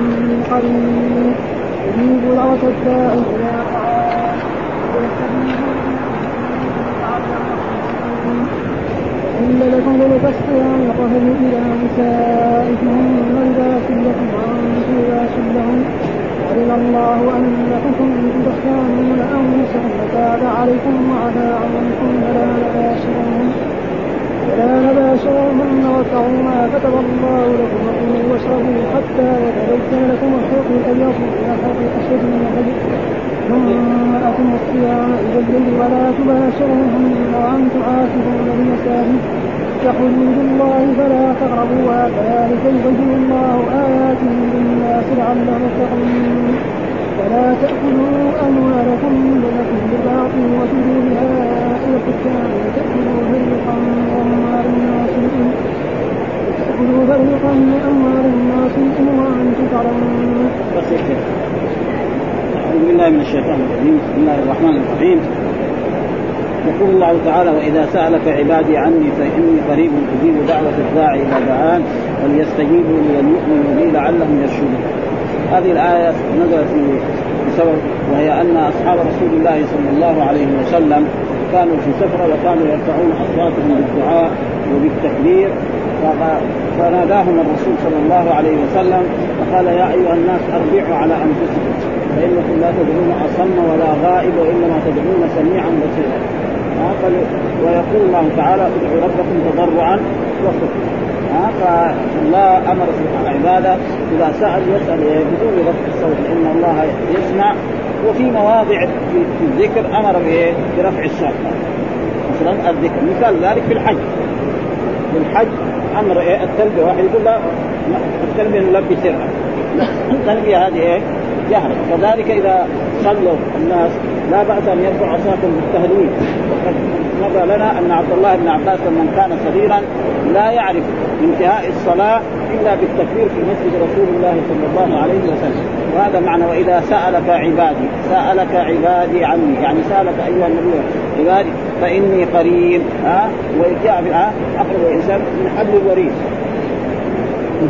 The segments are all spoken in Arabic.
فإني قريب أجيب دعوة الداع إذا إلا لكم ليلة الصيام الرهن إلى نسائكم إذا لكم عن لباس لهم علم الله أنكم كنتم تختارون أنفسكم فتاب عليكم وعفى عنكم فلا نباشرون فلا نباشرون واتقوا ما كتب الله لكم واشربوا حتى يتبين لكم الخيط الأبيض من الخيط الأسود من الفجر ثم أتموا الصيام إلى الليل ولا تباشرون وأنتم عاكفون بالمساجد حدود الله فلا تقربوها كذلك يبين الله آياته للناس لعلهم يتقون. فلا تأكلوا أموالكم بينكم بالباطل وتدوا بها إلى الحكام وتأكلوا فريقا من أموال الناس. تأكلوا فريقا من أموال الناس وأنتم تعلمون. أعوذ بالله من الشيطان الرجيم، بسم الله الرحمن الرحيم. يقول الله تعالى وإذا سألك عبادي عني فإني قريب أجيب دعوة الداعي اذا دعان وليستجيبوا لي وليؤمنوا بي لعلهم يرشدون. هذه الآية نزلت بسبب وهي أن أصحاب رسول الله صلى الله عليه وسلم كانوا في سفره وكانوا يرفعون أصواتهم بالدعاء وبالتكبير فناداهم الرسول صلى الله عليه وسلم فقال يا أيها الناس أرجعوا على أنفسكم فإنكم لا تدعون أصم ولا غائب وإنما تدعون سميعا بصيرا. ويقول الله تعالى ادعوا ربكم تضرعا وخفيا. فالله أمر عبادة. إذا سأل يسأل بدون رفع الصوت لأن الله يسمع. وفي مواضع في الذكر أمر برفع الصوت مثلا الذكر مثال ذلك في الحج. في الحج أمر إيه؟ التلبيه واحد يقول لا التلبيه نلبي سرا التلبيه هذه إيه؟ جهرا كذلك إذا صلوا الناس لا بأس أن يرفع اصواتهم بالتهليل وقد مضى لنا أن عبد الله بن عباس لما كان صغيرا لا يعرف انتهاء الصلاة إلا بالتكبير في مسجد رسول الله صلى الله عليه وسلم. وهذا معنى وإذا سألك عبادي سألك عبادي عني يعني سألك أيها النبي عبادي فإني قريب ها وجاء ها أقرب الانسان من حبل الوريد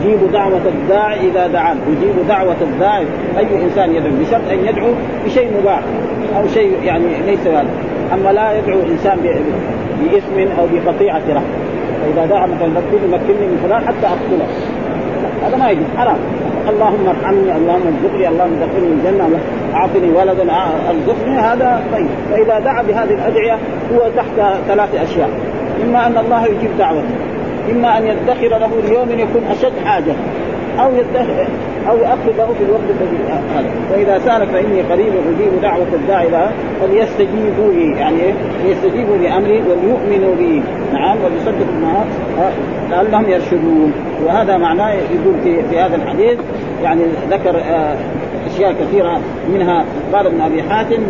أجيب دعوة الداعي إذا دعان أجيب دعوة الداعي أي إنسان يدعو بشرط أن يدعو بشيء مباح أو شيء يعني ليس هذا أما لا يدعو إنسان باسم أو بقطيعة رحم فإذا دعا مثلا مكني مكني من فلان حتى أقتله. هذا ما يجوز حرام. اللهم ارحمني اللهم ارزقني اللهم ادخلني الجنة أعطني ولدا أرزقني هذا طيب. فإذا دعا بهذه الأدعية هو تحت ثلاث أشياء. إما أن الله يجيب دعوته إما أن يدخر له ليوم يكون أشد حاجة أو يدخر أو يؤخر له في الوقت الذي هذا. واذا سالك فإني قريب أجيب دعوة الداعي لها فليستجيبوا لي يعني ليستجيبوا لأمري وليؤمنوا بي. نعم وليصدقوا ما لعلهم يرشدون. وهذا معناه يقول في, في هذا الحديث يعني ذكر آه، أشياء كثيرة منها. قال ابن أبي حاتم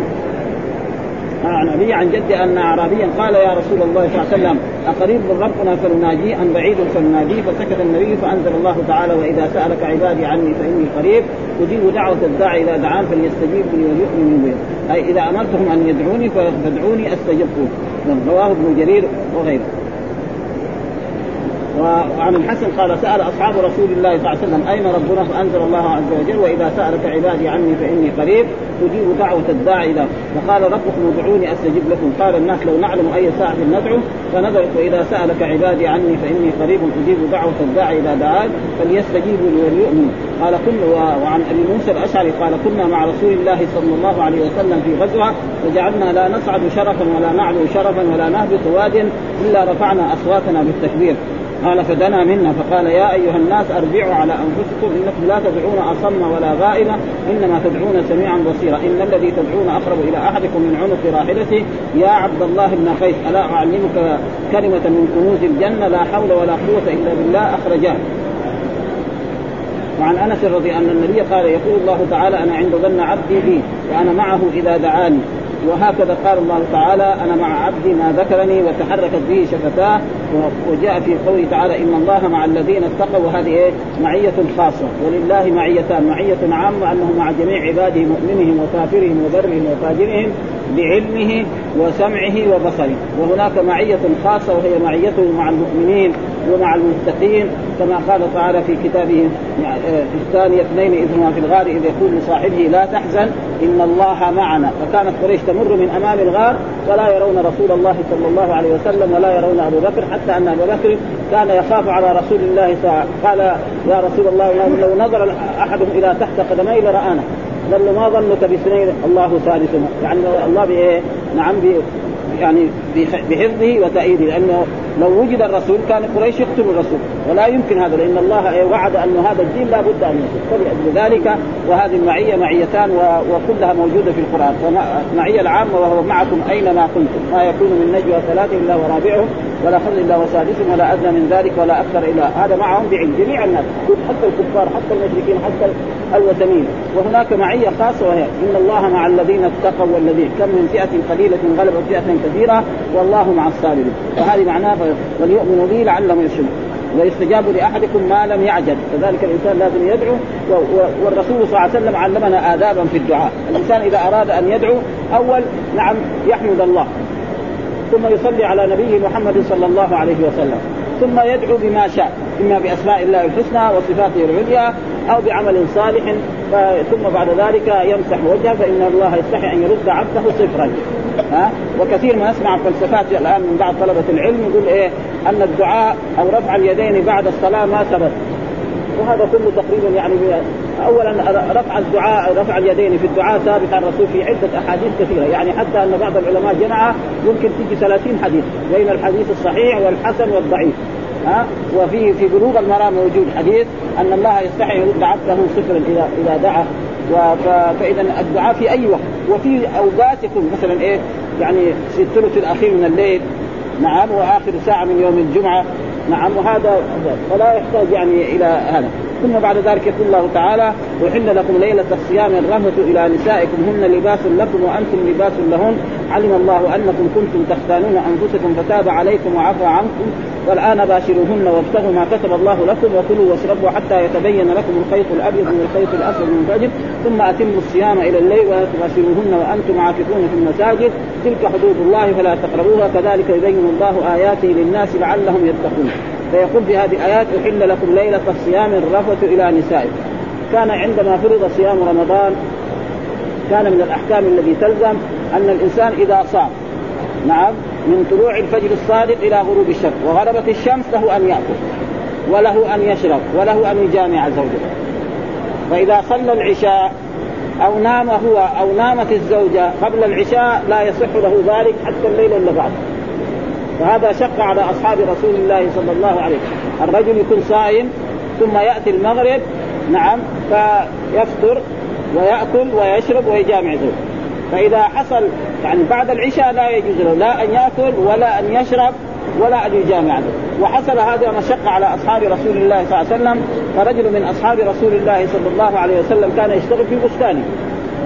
عن أبي عن جد أن اعرابيا قال يا رسول الله صلى الله عليه وسلم أقريب من ربنا فنناجيه أم بعيد فنناديه فسكت النبي فأنزل الله تعالى وإذا سألك عبادي عني فإني قريب أجيب دعوة الداعي اذا دعان فليستجيبوا لي وليؤمنوا بي أي إذا أمرتهم أن يدعوني فادعوني استجب رواه ابن جرير وغيره. وعن الحسن قال سأل أصحاب رسول الله صلى الله عليه وسلم أين ربنا؟ فأنزل الله عز وجل وإذا سألك عبادي عني فإني قريب أجيب دعوة الداعي له. فقال ربكم ادعوني أستجب لكم. قال الناس لو نعلم أي ساعة ندعو فنزلت وإذا سألك عبادي عني فإني قريب أجيب دعوة الداعي إذا دعان فليستجيبوا لي وليؤمنوا. قال كل وعن أبي موسى الأشعري قال كنا مع رسول الله صلى الله عليه وسلم في غزوة وجعلنا لا نصعد شرفا ولا نعلو شرفا ولا نهبط واد إلا رفعنا أصواتنا بالتكبير. قال فدنا منا فقال يا أيها الناس أرجعوا على أنفسكم إنكم لا تدعون أصم ولا غائبا إنما تدعون سميعا بصيرا إن الذي تدعون أقرب إلى أحدكم من عنق راحلته يا عبد الله بن قيس ألا أعلمك كلمة من كنوز الجنة؟ لا حول ولا قوة إلا بالله. أخرجاه. وعن أنس رضي أن النبي قال يقول الله تعالى أنا عند ظن عبدي بي وأنا معه إذا دعاني. وهكذا قال الله تعالى أنا مع عبدي ما ذكرني وتحركت به شفتاه وجاء في قوله تعالى إن الله مع الذين اتقوا وهذه إيه؟ معية خاصة ولله معيتان معية عامة أنه مع جميع عباده مؤمنهم وكافرهم وبرهم وفاجرهم بعلمه وسمعه وبصره وهناك معية خاصة وهي معيته مع المؤمنين ومع المتقين كما قال تعالى في كتابه في الثانية اثنين إذ هما في الغار إذ يقول لصاحبه لا تحزن إن الله معنا. فكانت قريش تمر من أمام الغار ولا يرون رسول الله صلى الله عليه وسلم ولا يرون أبو بكر حتى أن أبو بكر كان يخاف على رسول الله قال يا رسول الله لو نظر أحدهم إلى تحت قدميه لرآنا. قال له ما ظنك باثنين الله ثالثهما يعني الله بإيه؟ نعم يعني بحفظه وتأييده لأنه لو وجد الرسول كان قريش يقتل الرسول. ولا يمكن هذا لأن الله وعد أن هذا الدين لا بد أن يصل فلأجل ذلك وهذه المعية معيتان وكلها موجودة في القرآن. فمعية العامة وهو معكم أينما كنتم. ما يكون من نجوى ثلاثة إلا ورابعهم. ولا خذ إلا وسادسهم ولا أدنى من ذلك ولا أكثر إلا هذا معهم بعلم جميع الناس. حتى الكفار حتى المشركين حتى الوثنيين. وهناك معية خاصة وهي إن الله مع الذين اتقوا والذين كم من فئة قليلة غلبت فئة كثيرة والله مع الصابرين. فهذه معناه وليؤمنوا به لعلهم يرشدون. ويستجاب لأحدكم ما لم يعجل. كذلك الإنسان لازم يدعو والرسول صلى الله عليه وسلم علمنا آدابا في الدعاء. الإنسان إذا أراد أن يدعو أول نعم يحمد الله. ثم يصلي على نبيه محمد صلى الله عليه وسلم. ثم يدعو بما شاء إما بأسماء الله الحسنى وصفاته العليا أو بعمل صالح ثم بعد ذلك يمسح وجهه فإن الله يستحي أن يرد عبده صفرا. ها؟ وكثير ما نسمع فلسفات الآن من بعض طلبة العلم يقول إيه؟ أن الدعاء أو رفع اليدين بعد الصلاة ما ثبت. وهذا كله تقريبا يعني اولا رفع الدعاء رفع اليدين في الدعاء ثابت عن الرسول في عدة أحاديث كثيرة. يعني حتى أن بعض العلماء جمع يمكن تيجي 30 حديث بين الحديث الصحيح والحسن والضعيف. ها؟ وفي في بلوغ المرام موجود حديث أن الله يستحي يرد عبده صفرا اذا إذا دعا. فاذا الدعاء في أي وقت. وفي أوقات يكون مثلا إيه؟ يعني في الثلث الأخير من الليل. نعم وآخر ساعة من يوم الجمعة. نعم وهذا فلا يحتاج يعني إلى هذا. ثم بعد ذلك يقول الله تعالى وحل لكم ليلة الصيام الرهبة إلى نسائكم هن لباس لكم وأنتم لباس لهن. علم الله أنكم كنتم تختانون أنفسكم فتاب عليكم وعفى عنكم والآن باشروهن وابتغوا ما كتب الله لكم وكلوا واشربوا حتى يتبين لكم الخيط الأبيض من الخيط الأسود من الفجر ثم أتموا الصيام إلى الليل ولا تباشروهن وأنتم عاكفون في المساجد. تلك حدود الله فلا تقربوها كذلك يبين الله آياته للناس لعلهم يتقون. فيقول في هذه الآيات أحل لكم ليلة الصيام الرفث إلى نسائكم. كان عندما فرض صيام رمضان كان من الأحكام الذي تلزم أن الإنسان إذا صام. نعم. من طلوع الفجر الصادق إلى غروب الشمس وغربت الشمس له أن يأكل وله أن يشرب وله أن يجامع زوجته فإذا صلى العشاء أو نام هو أو نامت الزوجة قبل العشاء لا يصح له ذلك حتى الليل اللي بعده وهذا شق على أصحاب رسول الله صلى الله عليه وسلم. الرجل يكون صائم ثم يأتي المغرب نعم فيفطر ويأكل ويشرب ويجامع زوجه. فإذا حصل يعني بعد العشاء لا يجوز له لا أن يأكل ولا أن يشرب ولا أن يجامع وحصل هذا مشقة على أصحاب رسول الله صلى الله عليه وسلم فرجل من أصحاب رسول الله صلى الله عليه وسلم كان يشتغل في بستانه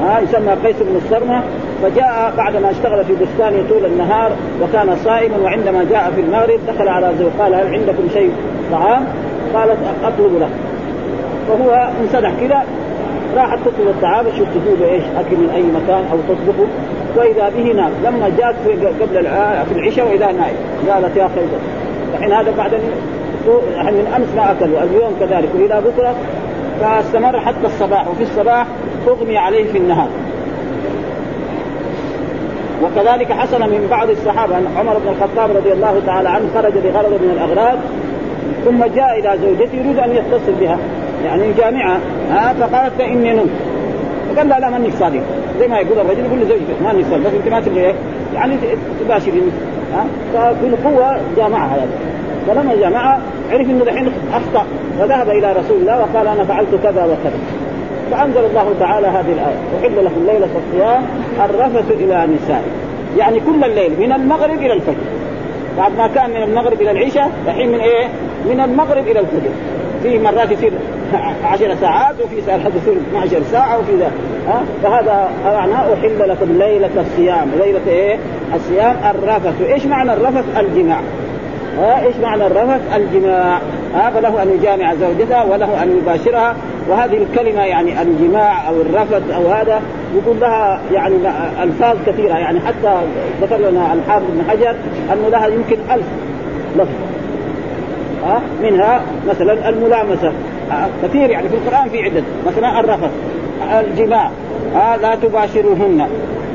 ها يسمى قيس بن الصرمه فجاء بعدما اشتغل في بستانه طول النهار وكان صائما وعندما جاء في المغرب دخل على زوج قال هل عندكم شيء طعام؟ قالت أطلب لك وهو انسدح كذا. راحت تطلب الطعام شوف تجيب إيش أكل من أي مكان أو تطبخه. وإذا به نام لما جاءت قبل في العشاء وإذا نايم قالت يا خير الحين هذا بعد يعني من أمس ما اكلوا اليوم كذلك. والى بكرة فاستمر حتى الصباح وفي الصباح أغمي عليه في النهار. وكذلك حصل من بعض الصحابة أن عمر بن الخطاب رضي الله تعالى عنه خرج بغرض من الأغراض ثم جاء إلى زوجته يريد أن يتصل بها. يعني يجامعها ها فقالت فإني نمت. فقال لا لا ماني صادق. زي ما يقول الرجل يقول لزوجته ماني صادق بس انت ما تبغي يعني تباشري ها. فبالقوه جامعها يعني فلما جامعها عرف إنه دحين أخطأ فذهب إلى رسول الله وقال أنا فعلت كذا وكذا. فأنزل الله تعالى هذه الآية. أحل لكم ليلة الصيام الرفث إلى نساء يعني كل الليل من المغرب إلى الفجر. بعد ما كان من المغرب إلى العشاء الحين من إيه؟ من المغرب إلى الفجر. في مرات يصير عشر ساعات وفي ساعات يصير 12 ساعة وفي ذا ها؟ فهذا معناه أحل لكم ليلة الصيام. ليلة إيه؟ الصيام الرفث. إيش معنى الرفث؟ الجماع. ها؟ إيش معنى الرفث؟ الجماع. ها؟ فله أن يجامع زوجته وله أن يباشرها. وهذه الكلمة يعني الجماع أو الرفث أو هذا يقول لها يعني ألفاظ كثيرة. يعني حتى ذكر لنا الحافظ بن حجر أنه لها يمكن ألف لفظ. ها؟ منها مثلا الملامسة. كثير يعني في القرآن في عده مثلا الرفث الجماع ها لا تباشروهن.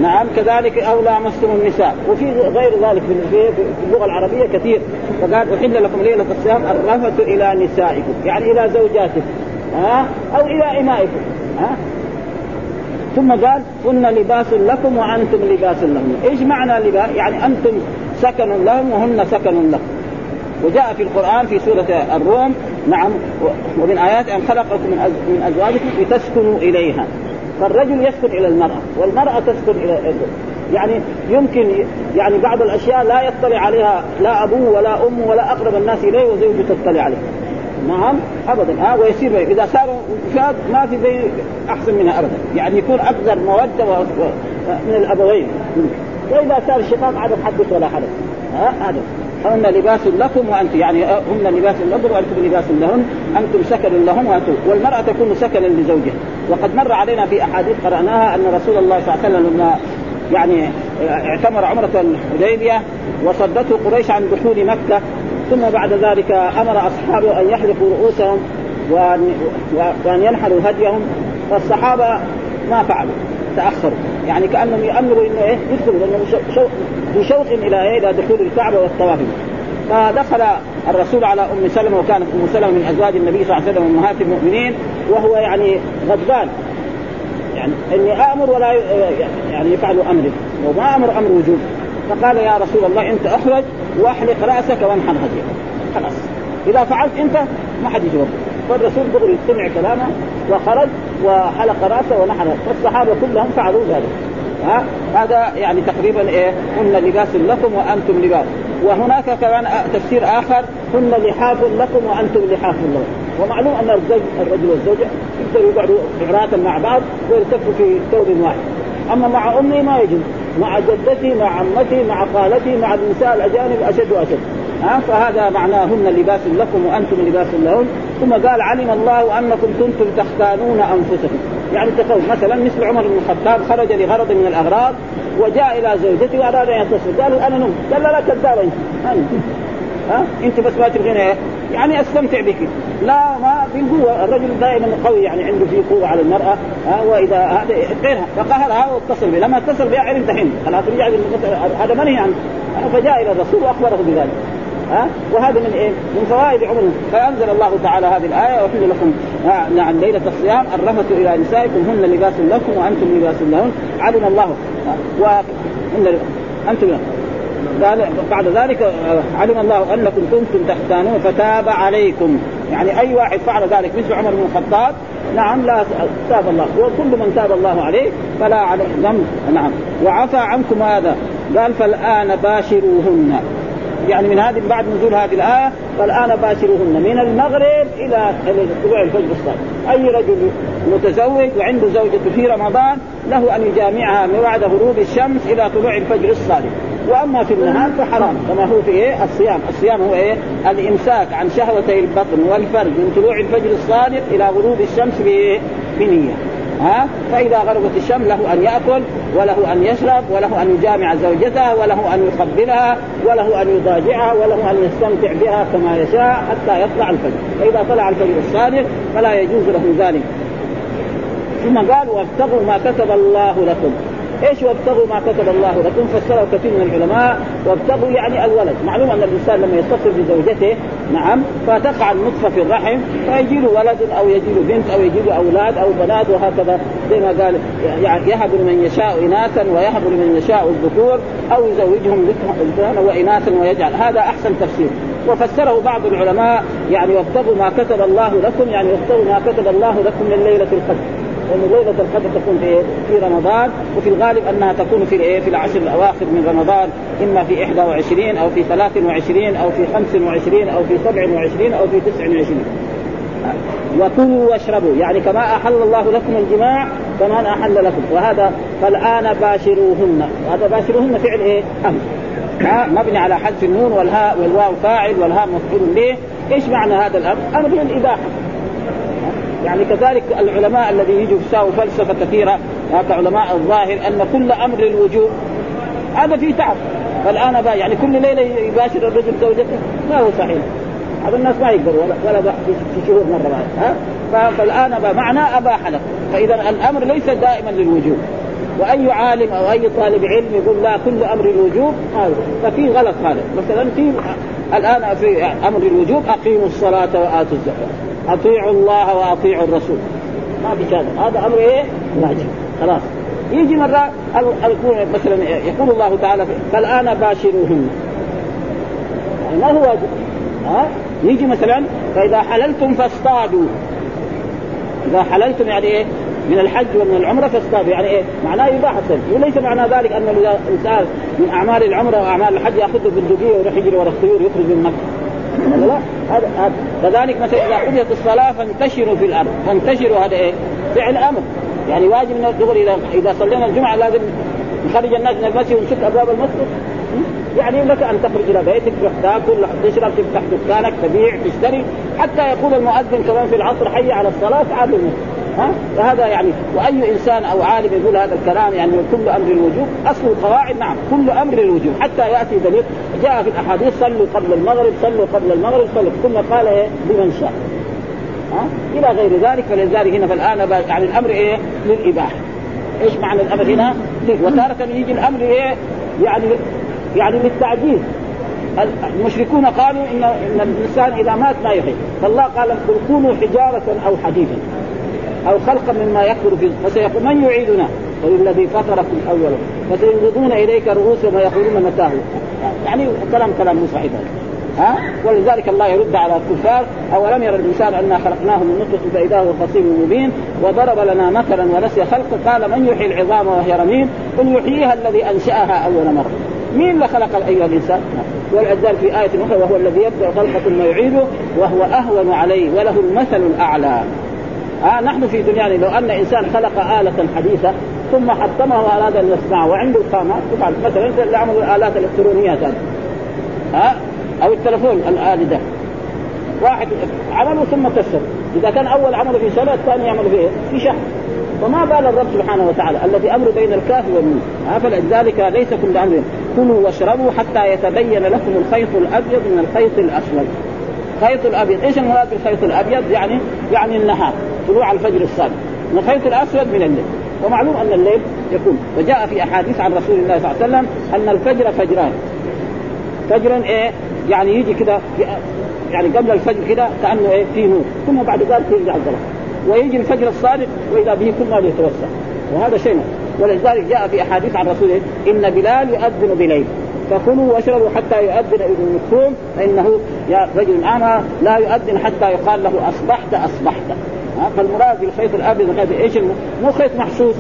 نعم كذلك أو لامستم النساء. وفي غير ذلك في اللغة العربية كثير. فقال أحل لكم ليلة الصيام الرفث إلى نسائكم يعني إلى زوجاتكم ها أو إلى إمائكم ها ثم قال هن لباس لكم وأنتم لباس لهم إيش معنى لباس؟ يعني أنتم سكن لهم وهن سكن لكم. وجاء في القرآن في سورة الروم نعم ومن آيات أن خلقكم من أزواجكم لتسكنوا إليها. فالرجل يسكن إلى المرأة والمرأة تسكن إلى يعني يمكن يعني بعض الأشياء لا يطلع عليها لا ابوه ولا امه ولا أقرب الناس إليه وزوجته تطلع عليه. نعم ابدا. ها ويصير إذا صاروا فاد ما في زي أحسن منها ابدا. يعني يكون أكثر موده و... و... من الأبوين. وإذا صار الشقاق عدد حدث ولا حدث. ها هذا. هن لباس لكم وأنتم يعني هن لباس لكم وأنتم لباس لهن. أنتم سكن لهم وأنتم والمرأة تكون سكنا لزوجها. وقد مر علينا في أحاديث قرأناها أن رسول الله صلى الله عليه وسلم لما يعني اعتمر عمرة الحديبية وصدته قريش عن دخول مكة ثم بعد ذلك أمر أصحابه أن يحلقوا رؤوسهم وان وأن ينحروا هديهم فالصحابه ما فعلوا تأخروا. يعني كأنهم يامروا إنه إيه يدخلوا لانهم في شوق إلى إيه إلى دخول الكعبة والطواف. فدخل الرسول على أم سلمة وكانت أم سلمة من أزواج النبي صلى الله عليه وسلم أمهات المؤمنين وهو يعني غضبان. يعني إني آمر ولا يعني يفعل أمري وما آمر أمر وجوب فقال يا رسول الله أنت أخرج واحلق رأسك وانحر هديك. خلاص. إذا فعلت أنت ما حد يجاوب فالرسول دغري سمع كلامه وخرج وحلق رأسه ونحر فالصحابه كلهم فعلوا ذلك. ها؟ هذا يعني تقريبا إيه؟ هن لباس لكم وأنتم لباس. وهناك كمان تفسير آخر هن لحاف لكم وأنتم لحاف لهم. ومعلوم أن الزوج الرجل والزوجة يقدروا يقعدوا عراة مع بعض ويلتفوا في ثوب واحد. أما مع أمي ما يجوز. مع جدتي مع عمتي مع خالتي مع النساء الأجانب أشد وأشد. ها؟ فهذا معناهن لباس لكم وأنتم لباس لهن. ثم قال علم الله أنكم كنتم تختانون أنفسكم. يعني تخوف مثلا مثل عمر بن الخطاب خرج لغرض من الأغراض وجاء إلى زوجته وأراد أن يتصل. قال أنا نمت. قال لا لا أنت. ها؟ أنت بس ما تبغين يعني أستمتع بك. لا ما بالقوه الرجل دائما قوي يعني عنده في قوة على المرأة ها وإذا هذا غيرها. فقهرها واتصل بها لما اتصل بها علم دحين خلاص رجع هذا منهي عنه. فجاء إلى الرسول وأخبره بذلك ها. وهذا من إيه؟ من فوائد عمر فأنزل الله تعالى هذه الآية وحل لكم نعم ليلة الصيام الرفث إلى نسائكم هن لباس لكم وأنتم لباس لهن. علم الله. و أنتم قال بعد ذلك علم الله أنكم كنتم تختانون فتاب عليكم. يعني أي واحد فعل ذلك مثل عمر بن الخطاب نعم لا تاب الله. وكل من تاب الله عليه فلا عليه ذنب. نعم. وعفى عنكم هذا. قال فالآن باشروهن. يعني من هذه بعد نزول هذه الآية فالآن باشروهن من المغرب إلى طلوع الفجر الصادق أي رجل متزوج وعنده زوجته في رمضان له أن يجامعها من بعد غروب الشمس إلى طلوع الفجر الصادق وأما في النهار فحرام كما هو في إيه؟ الصيام، الصيام هو إيه؟ الإمساك عن شهوتي البطن والفرج من طلوع الفجر الصادق إلى غروب الشمس بنية. ها؟ فإذا غربت الشمس له أن يأكل وله أن يشرب وله أن يجامع زوجته وله أن يقبلها وله أن يضاجعها وله أن يستمتع بها كما يشاء حتى يطلع الفجر. فإذا طلع الفجر الصادق فلا يجوز له ذلك. ثم قال وابتغوا ما كتب الله لكم. إيش وابتغوا ما كتب الله لكم؟ فسره كثير من العلماء. وابتغوا يعني الولد. معلوم أن الإنسان لما يتصل بزوجته. نعم. فتقع النطفة في الرحم. فيجي له ولد أو يجي له بنت أو يجي له أولاد أو بنات وهكذا. زي ما قال يعني يهب لمن يشاء اناثا ويهب لمن يشاء الذكور أو يزوجهم ذكرانا واناثا ويجعل. هذا أحسن تفسير. وفسره بعض العلماء يعني وابتغوا ما كتب الله لكم يعني وابتغوا ما كتب الله لكم من ليلة القدر. لأن ليلة القدر تكون في في رمضان وفي الغالب أنها تكون في الإيه؟ في العشر الأواخر من رمضان إما في 21 أو في 23 أو في 25 أو في 27 أو في 29 وكلوا واشربوا يعني كما أحل الله لكم الجماع كما أحل لكم. وهذا فالآن باشروهن. هذا باشروهن فعل إيه؟ أمر. ها؟ مبني على حذف النون والهاء والواو فاعل والهاء مفعول به. إيش معنى هذا الأمر؟ أمر الاباحه يعني كذلك العلماء الذي يجوا يساووا فلسفة كثيرة كعلماء الظاهر أن كل أمر الوجوب هذا فيه تعب. فالآن بقى يعني كل ليلة يباشر الرجل زوجته ما هو صحيح. هذا الناس ما يقدروا ولا ولا في شهور مرة بعد ها؟ فالآن بقى معنى اباح لك فإذا الأمر ليس دائما للوجوب. وأي عالم أو أي طالب علم يقول لا كل أمر الوجوب هذا ففي غلط هذا. مثلا في الآن في أمر الوجوب أقيموا الصلاة وآتوا الزكاة. أطيعوا الله وأطيعوا الرسول. ما في هذا هذا أمر إيه؟ واجب. خلاص. يجي مرة مثلا يقول الله تعالى فالآن باشروهن. يعني ما هو واجب. ها؟ يجي مثلا فإذا حللتم فاصطادوا. إذا حللتم يعني إيه؟ من الحج ومن العمرة فاصطادوا. يعني إيه؟ معناه إباحة وليس معنى ذلك أن الإنسان من أعمال العمرة وأعمال الحج يأخذ بالبندقية ويروح يجري ورا الطيور يخرج من مكة. هذا كذلك مثلا إذا قضيت الصلاة فانتشروا في الأرض. فانتشروا هذا إيه؟ فعل أمر. يعني واجب من الظهر اذا إذا صلينا الجمعة لازم نخرج الناس من المسجد ونشق أبواب المسجد. يعني لك أن تخرج إلى بيتك تروح تاكل تشرب تفتح دكانك تبيع تشتري. حتى يقول المؤذن كمان في العصر حي على الصلاة تعالوا ها؟ فهذا يعني وأي إنسان أو عالم يقول هذا الكلام يعني كل أمر الوجوب أصل القواعد نعم كل أمر الوجوب حتى يأتي دليل جاء في الأحاديث صلوا قبل المغرب صلوا قبل المغرب صلوا ثم قال إيه؟ لمن شاء. ها؟ إلى غير ذلك فلذلك هنا فالآن يعني الأمر إيه؟ للإباحة. إيش معنى الأمر هنا؟ وتارة يجي الأمر إيه؟ يعني يعني للتعجيز المشركون قالوا ان إن الإنسان إذا مات ما يحيي. فالله قال قل كونوا حجارة أو حديدا. أو خلقا مما يكبر في فسيقول من يعيدنا؟ قل الذي فطركم اول فسينغضون إليك رؤوسهم ويقولون متاه يعني كلام كلام مو صحيح. ها؟ ولذلك الله يرد على الكفار اولم يرى الإنسان انا خلقناه من نطفة فإذا هو خصيم مبين وضرب لنا مثلا ونسي خلقه؟ قال من يحيي العظام وهي رميم؟ قل يحييها الذي أنشأها أول مرة. مين اللي خلق أيها الإنسان؟ ولذلك في آية أخرى وهو الذي يبدأ خلقة ثم يعيده وهو أهون عليه وله المثل الأعلى. آه نحن في دنيانا لو أن إنسان خلق آلة حديثة ثم حطمها وأراد أن يصنعها وعنده خامات مثلا اللي عملوا الآلات الإلكترونية هذه. ها؟ أو التلفون الآلي ده. واحد عمله ثم كسر. إذا كان أول عمله في سنه الثاني يعمل في؟ في شهر. فما بال الرب سبحانه وتعالى الذي أمر بين الكاف والنون فلذلك ليس كل أمر. كلوا واشربوا حتى يتبين لكم الخيط الأبيض من الخيط الأسود. الخيط الأبيض. إيش المراد بالخيط الأبيض؟ يعني يعني النهار. طلوع الفجر الصادق والخيط الأسود من الليل. ومعلوم أن الليل يكون. وجاء في أحاديث عن رسول الله صلى الله عليه وسلم أن الفجر فجران. فجرا إيه؟ يعني يجي كده يعني قبل الفجر كده كأنه إيه؟ في نور. ثم بعد ذلك يرجع الظلام ويجي الفجر الصادق وإذا به كل ما يتوسع. وهذا شيء. ولذلك جاء في أحاديث عن رسول إن بلال يؤذن بليل. فكلوا واشربوا حتى يؤذن ابن مكتوم فإنه يا رجل اعمى لا يؤذن حتى يقال له أصبحت أصبحت. فالمراد بالخيط الأبيض إيش مو خيط محسوس.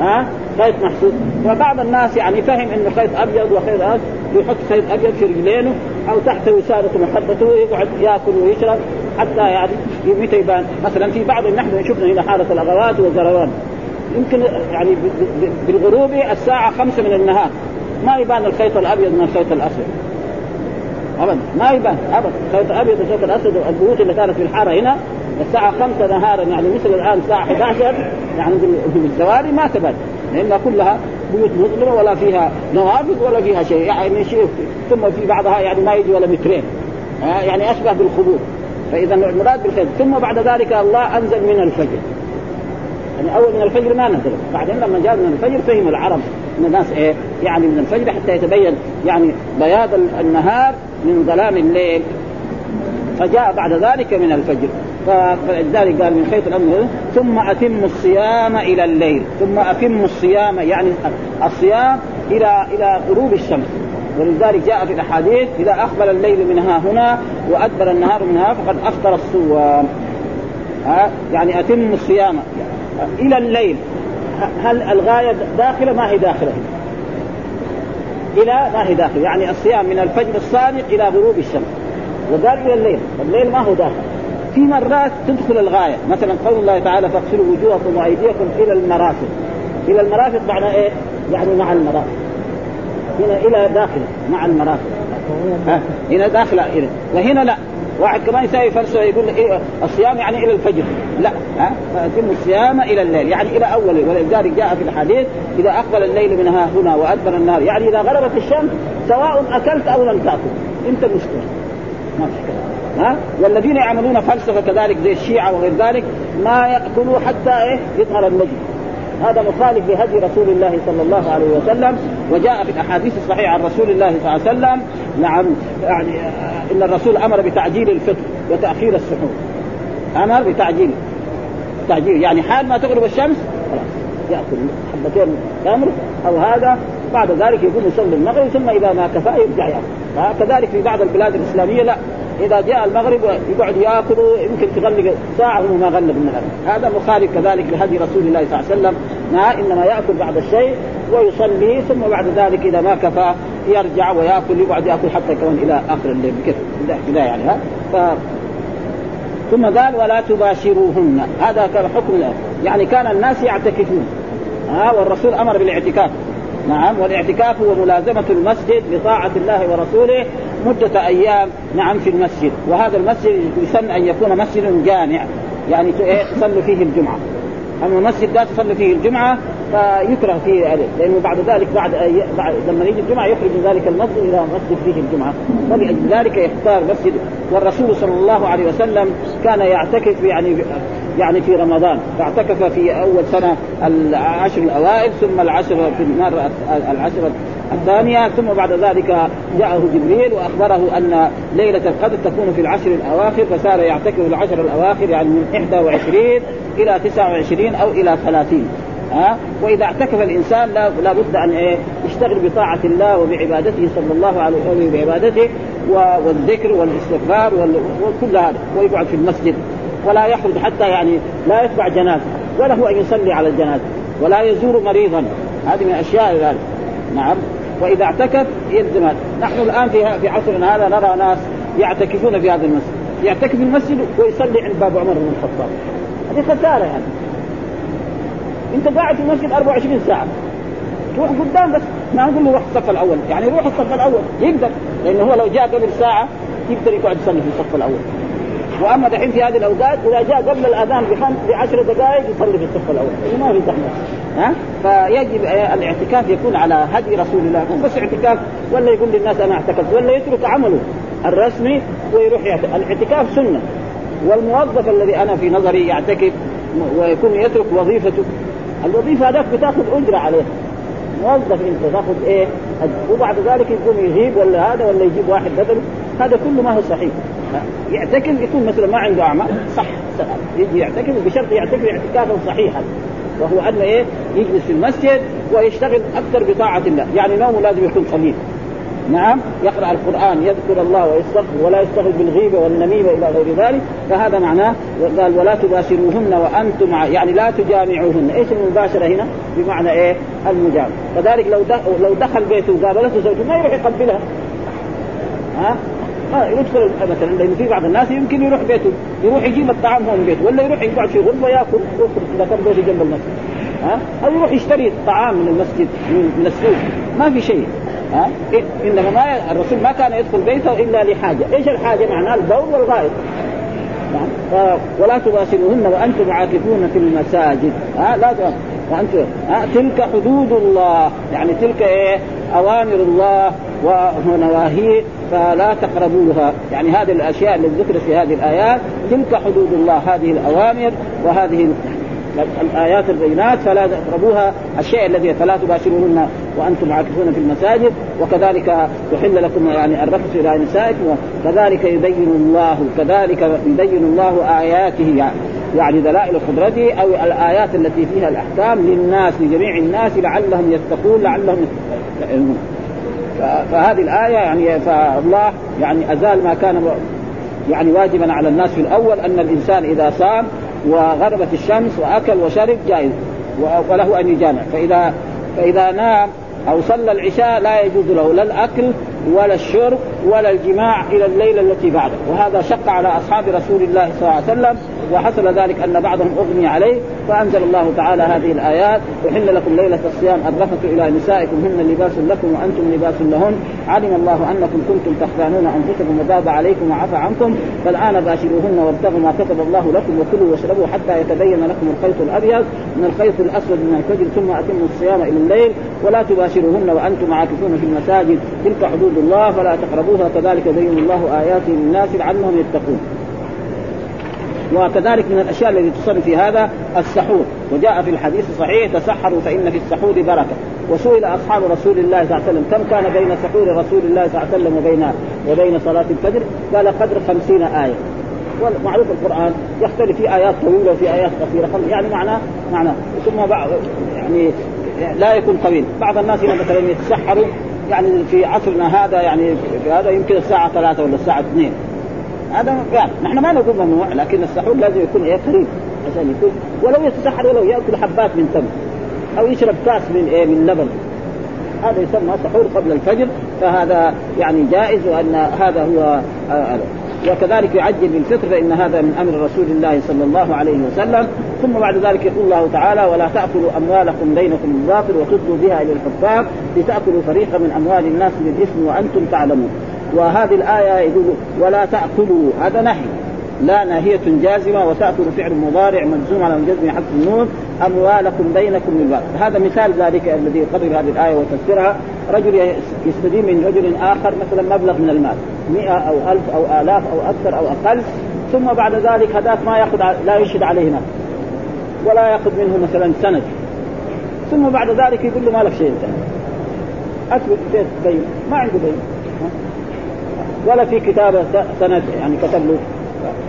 ها؟ خيط محسوس. وبعض الناس يعني فهم إنه خيط أبيض وخيط أسود. يحط خيط أبيض في رجلينه أو تحت وسادة محبته ويقعد يأكل ويشرب حتى يعني متى يبان. مثلا في بعض نحن شفنا هنا حالة الأغوات والزروان. يمكن يعني بالغروب الساعة خمسة من النهار. ما يبان الخيط الأبيض من الخيط الأسود. ابدا. ما يبان. ابدا. الخيط الابيض والخيط الأسود البيوت اللي كانت في الحارة هنا الساعة خمسة نهارا يعني مثل الآن الساعة 11 يعني بالزواري ما تبان لأنها كلها بيوت مظلمة ولا فيها نوافذ ولا فيها شيء. يعني شيء ثم في بعضها يعني ما يجي ولا مترين يعني أشبه بالخبور فإذا المراد بالخير. ثم بعد ذلك الله أنزل من الفجر. يعني أول من الفجر ما نزل. بعدين لما جاء من الفجر فهم العرب إن الناس إيه يعني من الفجر حتى يتبين يعني بياض النهار من ظلام الليل. فجاء بعد ذلك من الفجر. فلذلك قال من خيط الأمر ثم أتم الصيام إلى الليل. ثم أتم الصيام يعني الصيام إلى إلى غروب الشمس. ولذلك جاء في الأحاديث إذا أقبل الليل منها هنا وأدبر النهار منها فقد أفطر الصوام. ها؟ يعني أتم الصيام إلى الليل. هل الغاية داخلة؟ ما هي داخلة. إلى ما هي داخلة؟ يعني الصيام من الفجر الصادق إلى غروب الشمس. وقال إلى الليل. الليل ما هو داخل. في مرات تدخل الغاية. مثلا قول الله تعالى فاغسلوا وجوهكم وأيديكم إلى المرافق. إلى المرافق معنى إيه؟ يعني مع المرافق. هنا إلى داخله مع المرافق. هنا داخله إلى. وهنا لا. واحد كمان يساوي فلسفه يقول إيه؟ الصيام يعني إلى الفجر. لا. ها؟ فيتم الصيام إلى الليل يعني إلى اول ولذلك جاء في الحديث إذا أقبل الليل من ها هنا وأدبر النهار. يعني إذا غربت الشمس سواء أكلت أو لم تأكل. أنت المشكلة ما في كلام ها؟ والذين يعملون فلسفة كذلك زي الشيعة وغير ذلك ما يأكلوا حتى إيه؟ يظهر النجم هذا مخالف لهدي رسول الله صلى الله عليه وسلم وجاء في الأحاديث الصحيحة عن رسول الله صلى الله عليه وسلم. نعم يعني إن الرسول أمر بتعجيل الفطر وتأخير السحور. أمر بتعجيل. تعجيل يعني حال ما تغرب الشمس يأكل حبتين تمر أو هذا. بعد ذلك يقوم يصلي المغرب ثم إذا ما كفى يرجع يأكل. كذلك في بعض البلاد الإسلامية لا. إذا جاء المغرب يقعد ياكل يمكن تغلق ساعة وهو ما غلق من الأكل هذا مخالف كذلك لهدي رسول الله صلى الله عليه وسلم ما إنما يأكل بعض الشيء ويصلي ثم بعد ذلك إذا ما كفى يرجع ويأكل يقعد يأكل حتى كمان إلى آخر الليل. كيف كذا يعني ها؟ ف ثم قال ولا تباشروهن. هذا كان حكم يعني كان الناس يعتكفون. ها؟ والرسول أمر بالإعتكاف. نعم والاعتكاف هو ملازمة المسجد بطاعة الله ورسوله مدة أيام نعم في المسجد. وهذا المسجد يسن أن يكون مسجد جامع يعني تصلي فيه الجمعة. أما المسجد لا تصلي فيه الجمعة فيكره فيه عليه لأنه بعد ذلك بعد, بعد لما يجي الجمعة يخرج من ذلك المسجد إلى مسجد فيه الجمعة. فلأجل ذلك يختار مسجد. والرسول صلى الله عليه وسلم كان يعتكف يعني يعني في رمضان. فاعتكف في أول سنة العشر الأوائل ثم العشر في المرة العشر الثانية ثم بعد ذلك جاءه جبريل وأخبره أن ليلة القدر تكون في العشر الأواخر فصار يعتكف العشر الأواخر يعني من 21 إلى 29 أو إلى 30 ها؟ وإذا اعتكف الإنسان لا لابد أن إيه؟ يشتغل بطاعة الله وبعبادته صلى الله عليه وسلم بعبادته والذكر والاستغفار وكل هذا ويقعد في المسجد. ولا يخرج حتى يعني لا يتبع جنازة ولا هو أن يصلي على الجنازة ولا يزور مريضا. هذه من الاشياء ذلك. نعم. وإذا اعتكف يلزم نحن الآن في في عصرنا هذا نرى ناس يعتكفون في هذا المسجد. يعتكف في المسجد ويصلي عند باب عمر بن الخطاب. هذه خسارة يعني. أنت قاعد في المسجد 24 ساعة. تروح قدام بس ما نقول له روح الصف الأول. يعني روح الصف الأول. يقدر. لأنه هو لو جاء قبل ساعة يقدر يقعد يصلي في الصف الأول. وأما دحين في هذه الأوقات إذا جاء قبل الأذان بخمس بعشر دقائق يصلي في الصف الأول. ما في زحمة. ها؟ فيجب الاعتكاف يكون على هدي رسول الله. مو بس اعتكاف ولا يقول للناس أنا اعتكفت ولا يترك عمله الرسمي ويروح يعتكف الاعتكاف سنة. والموظف الذي أنا في نظري يعتكف ويكون يترك وظيفته الوظيفة هذاك بتاخذ أجرة عليها موظف أنت تاخذ إيه؟ وبعد ذلك يقوم يغيب ولا هذا ولا يجيب واحد بدله. هذا كله ما هو صحيح. يعتكف يكون مثلا ما عنده اعمال صح. يجي يعتكف بشرط يعتكف اعتكافا صحيحا. وهو ان إيه؟ يجلس في المسجد ويشتغل أكثر بطاعة الله. يعني نومه لازم يكون قليل نعم. يقرأ القرآن يذكر الله ويستغفر ولا يستغفر بالغيبة والنميمة إلى غير ذلك. فهذا معناه قال ولا تباشروهن وأنتم يعني لا تجامعوهن. إيش المباشرة هنا؟ بمعنى إيه؟ المجامعه كذلك لو لو دخل بيته وقابلته زوجته ما يروح يقبلها. ها؟ آه يدخل مثلا لأن في بعض الناس يمكن يروح بيته يروح يجيب الطعام هو من بيته ولا يروح يقعد في غرفة يأكل إذا كان بيته جنب المسجد. ها؟ أو يروح يشتري طعام من المسجد من السوق ما في شيء. ها؟ إنما ما الرسول ما كان يدخل بيته إلا لحاجة، إيش الحاجة؟ معناه البول والغائط. ولا تباشروهن وأنتم عاكفون في المساجد. ها؟ لا وأنتم تلك حدود الله. يعني تلك إيه؟ أوامر الله. ونواهيه فلا تقربوها. يعني هذه الأشياء التي ذكرت في هذه الآيات تلك حدود الله هذه الأوامر وهذه الآيات البينات فلا تقربوها. الشيء الذي فلا تباشروهن وأنتم عاكفون في المساجد وكذلك يحل لكم يعني الرفث إلى نسائكم وكذلك يبين الله كذلك يبين الله آياته يعني يعني دلائل قدرته أو الآيات التي فيها الأحكام للناس لجميع الناس لعلهم يتقون لعلهم يعلمون فهذه الآية يعني فالله يعني أزال ما كان يعني واجبا على الناس في الأول أن الإنسان إذا صام وغربت الشمس وأكل وشرب جائز وله أن يجامع. فاذا فإذا نام أو صلى العشاء لا يجوز له لا الأكل ولا الشرب ولا الجماع إلى الليلة التي بعده. وهذا شق على أصحاب رسول الله صلى الله عليه وسلم وحصل ذلك أن بعضهم اغمي عليه فأنزل الله تعالى هذه الآيات أحل لكم ليلة الصيام الرفث إلى نسائكم هن لباس لكم وأنتم لباس لهن. علم الله أنكم كنتم تختانون أنفسكم وتاب عليكم وعفى عنكم فالآن باشروهن وابتغوا ما كتب الله لكم وكلوا واشربوا حتى يتبين لكم الخيط الأبيض من الخيط الأسود من الفجر ثم أتموا الصيام إلى الليل ولا تباشروهن وأنتم عاكفون في المساجد. تلك حدود الله فلا تقربوها. كذلك يبين الله اياته للناس لعلهم يتقون. وكذلك من الأشياء التي تصل في هذا السحور. وجاء في الحديث الصحيح تسحروا فإن في السحور بركة. وسئل أصحاب رسول الله صلى الله عليه وسلم كم كان بين سحور رسول الله صلى الله عليه وسلم وبين وبين صلاة الفجر؟ قال قدر خمسين آية. ومعروف القرآن يختلف في آيات طويلة وفي آيات قصيرة. يعني معناه معناه ثم بعض يعني لا يكون طويل. بعض الناس مثلا يتسحروا يعني في عصرنا هذا يعني في هذا يمكن الساعة ثلاثة ولا الساعة اثنين. هذا قال نحن ما نقول ممنوع لكن السحور لازم يكون إيه قريب عشان يكون ولو يتسحر ولو يأكل حبات من تمر أو يشرب كاس من إيه من لبن. هذا يسمى سحور قبل الفجر فهذا يعني جائز وأن هذا هو آه وكذلك يعجل بالفطر فإن هذا من أمر رسول الله صلى الله عليه وسلم. ثم بعد ذلك يقول الله تعالى ولا تأكلوا أموالكم بينكم بالباطل وتدلوا بها إلى الحكام لتأكلوا فريقا من أموال الناس بالإثم وأنتم تعلمون. وهذه الآية يقول ولا تأكلوا. هذا نهي. لا ناهية جازمة وتأكل فعل مضارع مجزوم على الجزم حق النون أموالكم بينكم بالباطل هذا مثال ذلك الذي قبل هذه الآية وتفسيرها. رجل يستدين من رجل آخر مثلا مبلغ من المال. مئة أو ألف أو آلاف أو أكثر أو أقل. ثم بعد ذلك هذاك ما يأخذ لا يشهد عليه نفس ولا يأخذ منه مثلا سند. ثم بعد ذلك يقول له ما لك شيء أنت؟ اثبت بين. ما عنده بين ولا في كتابة سند يعني كتب له.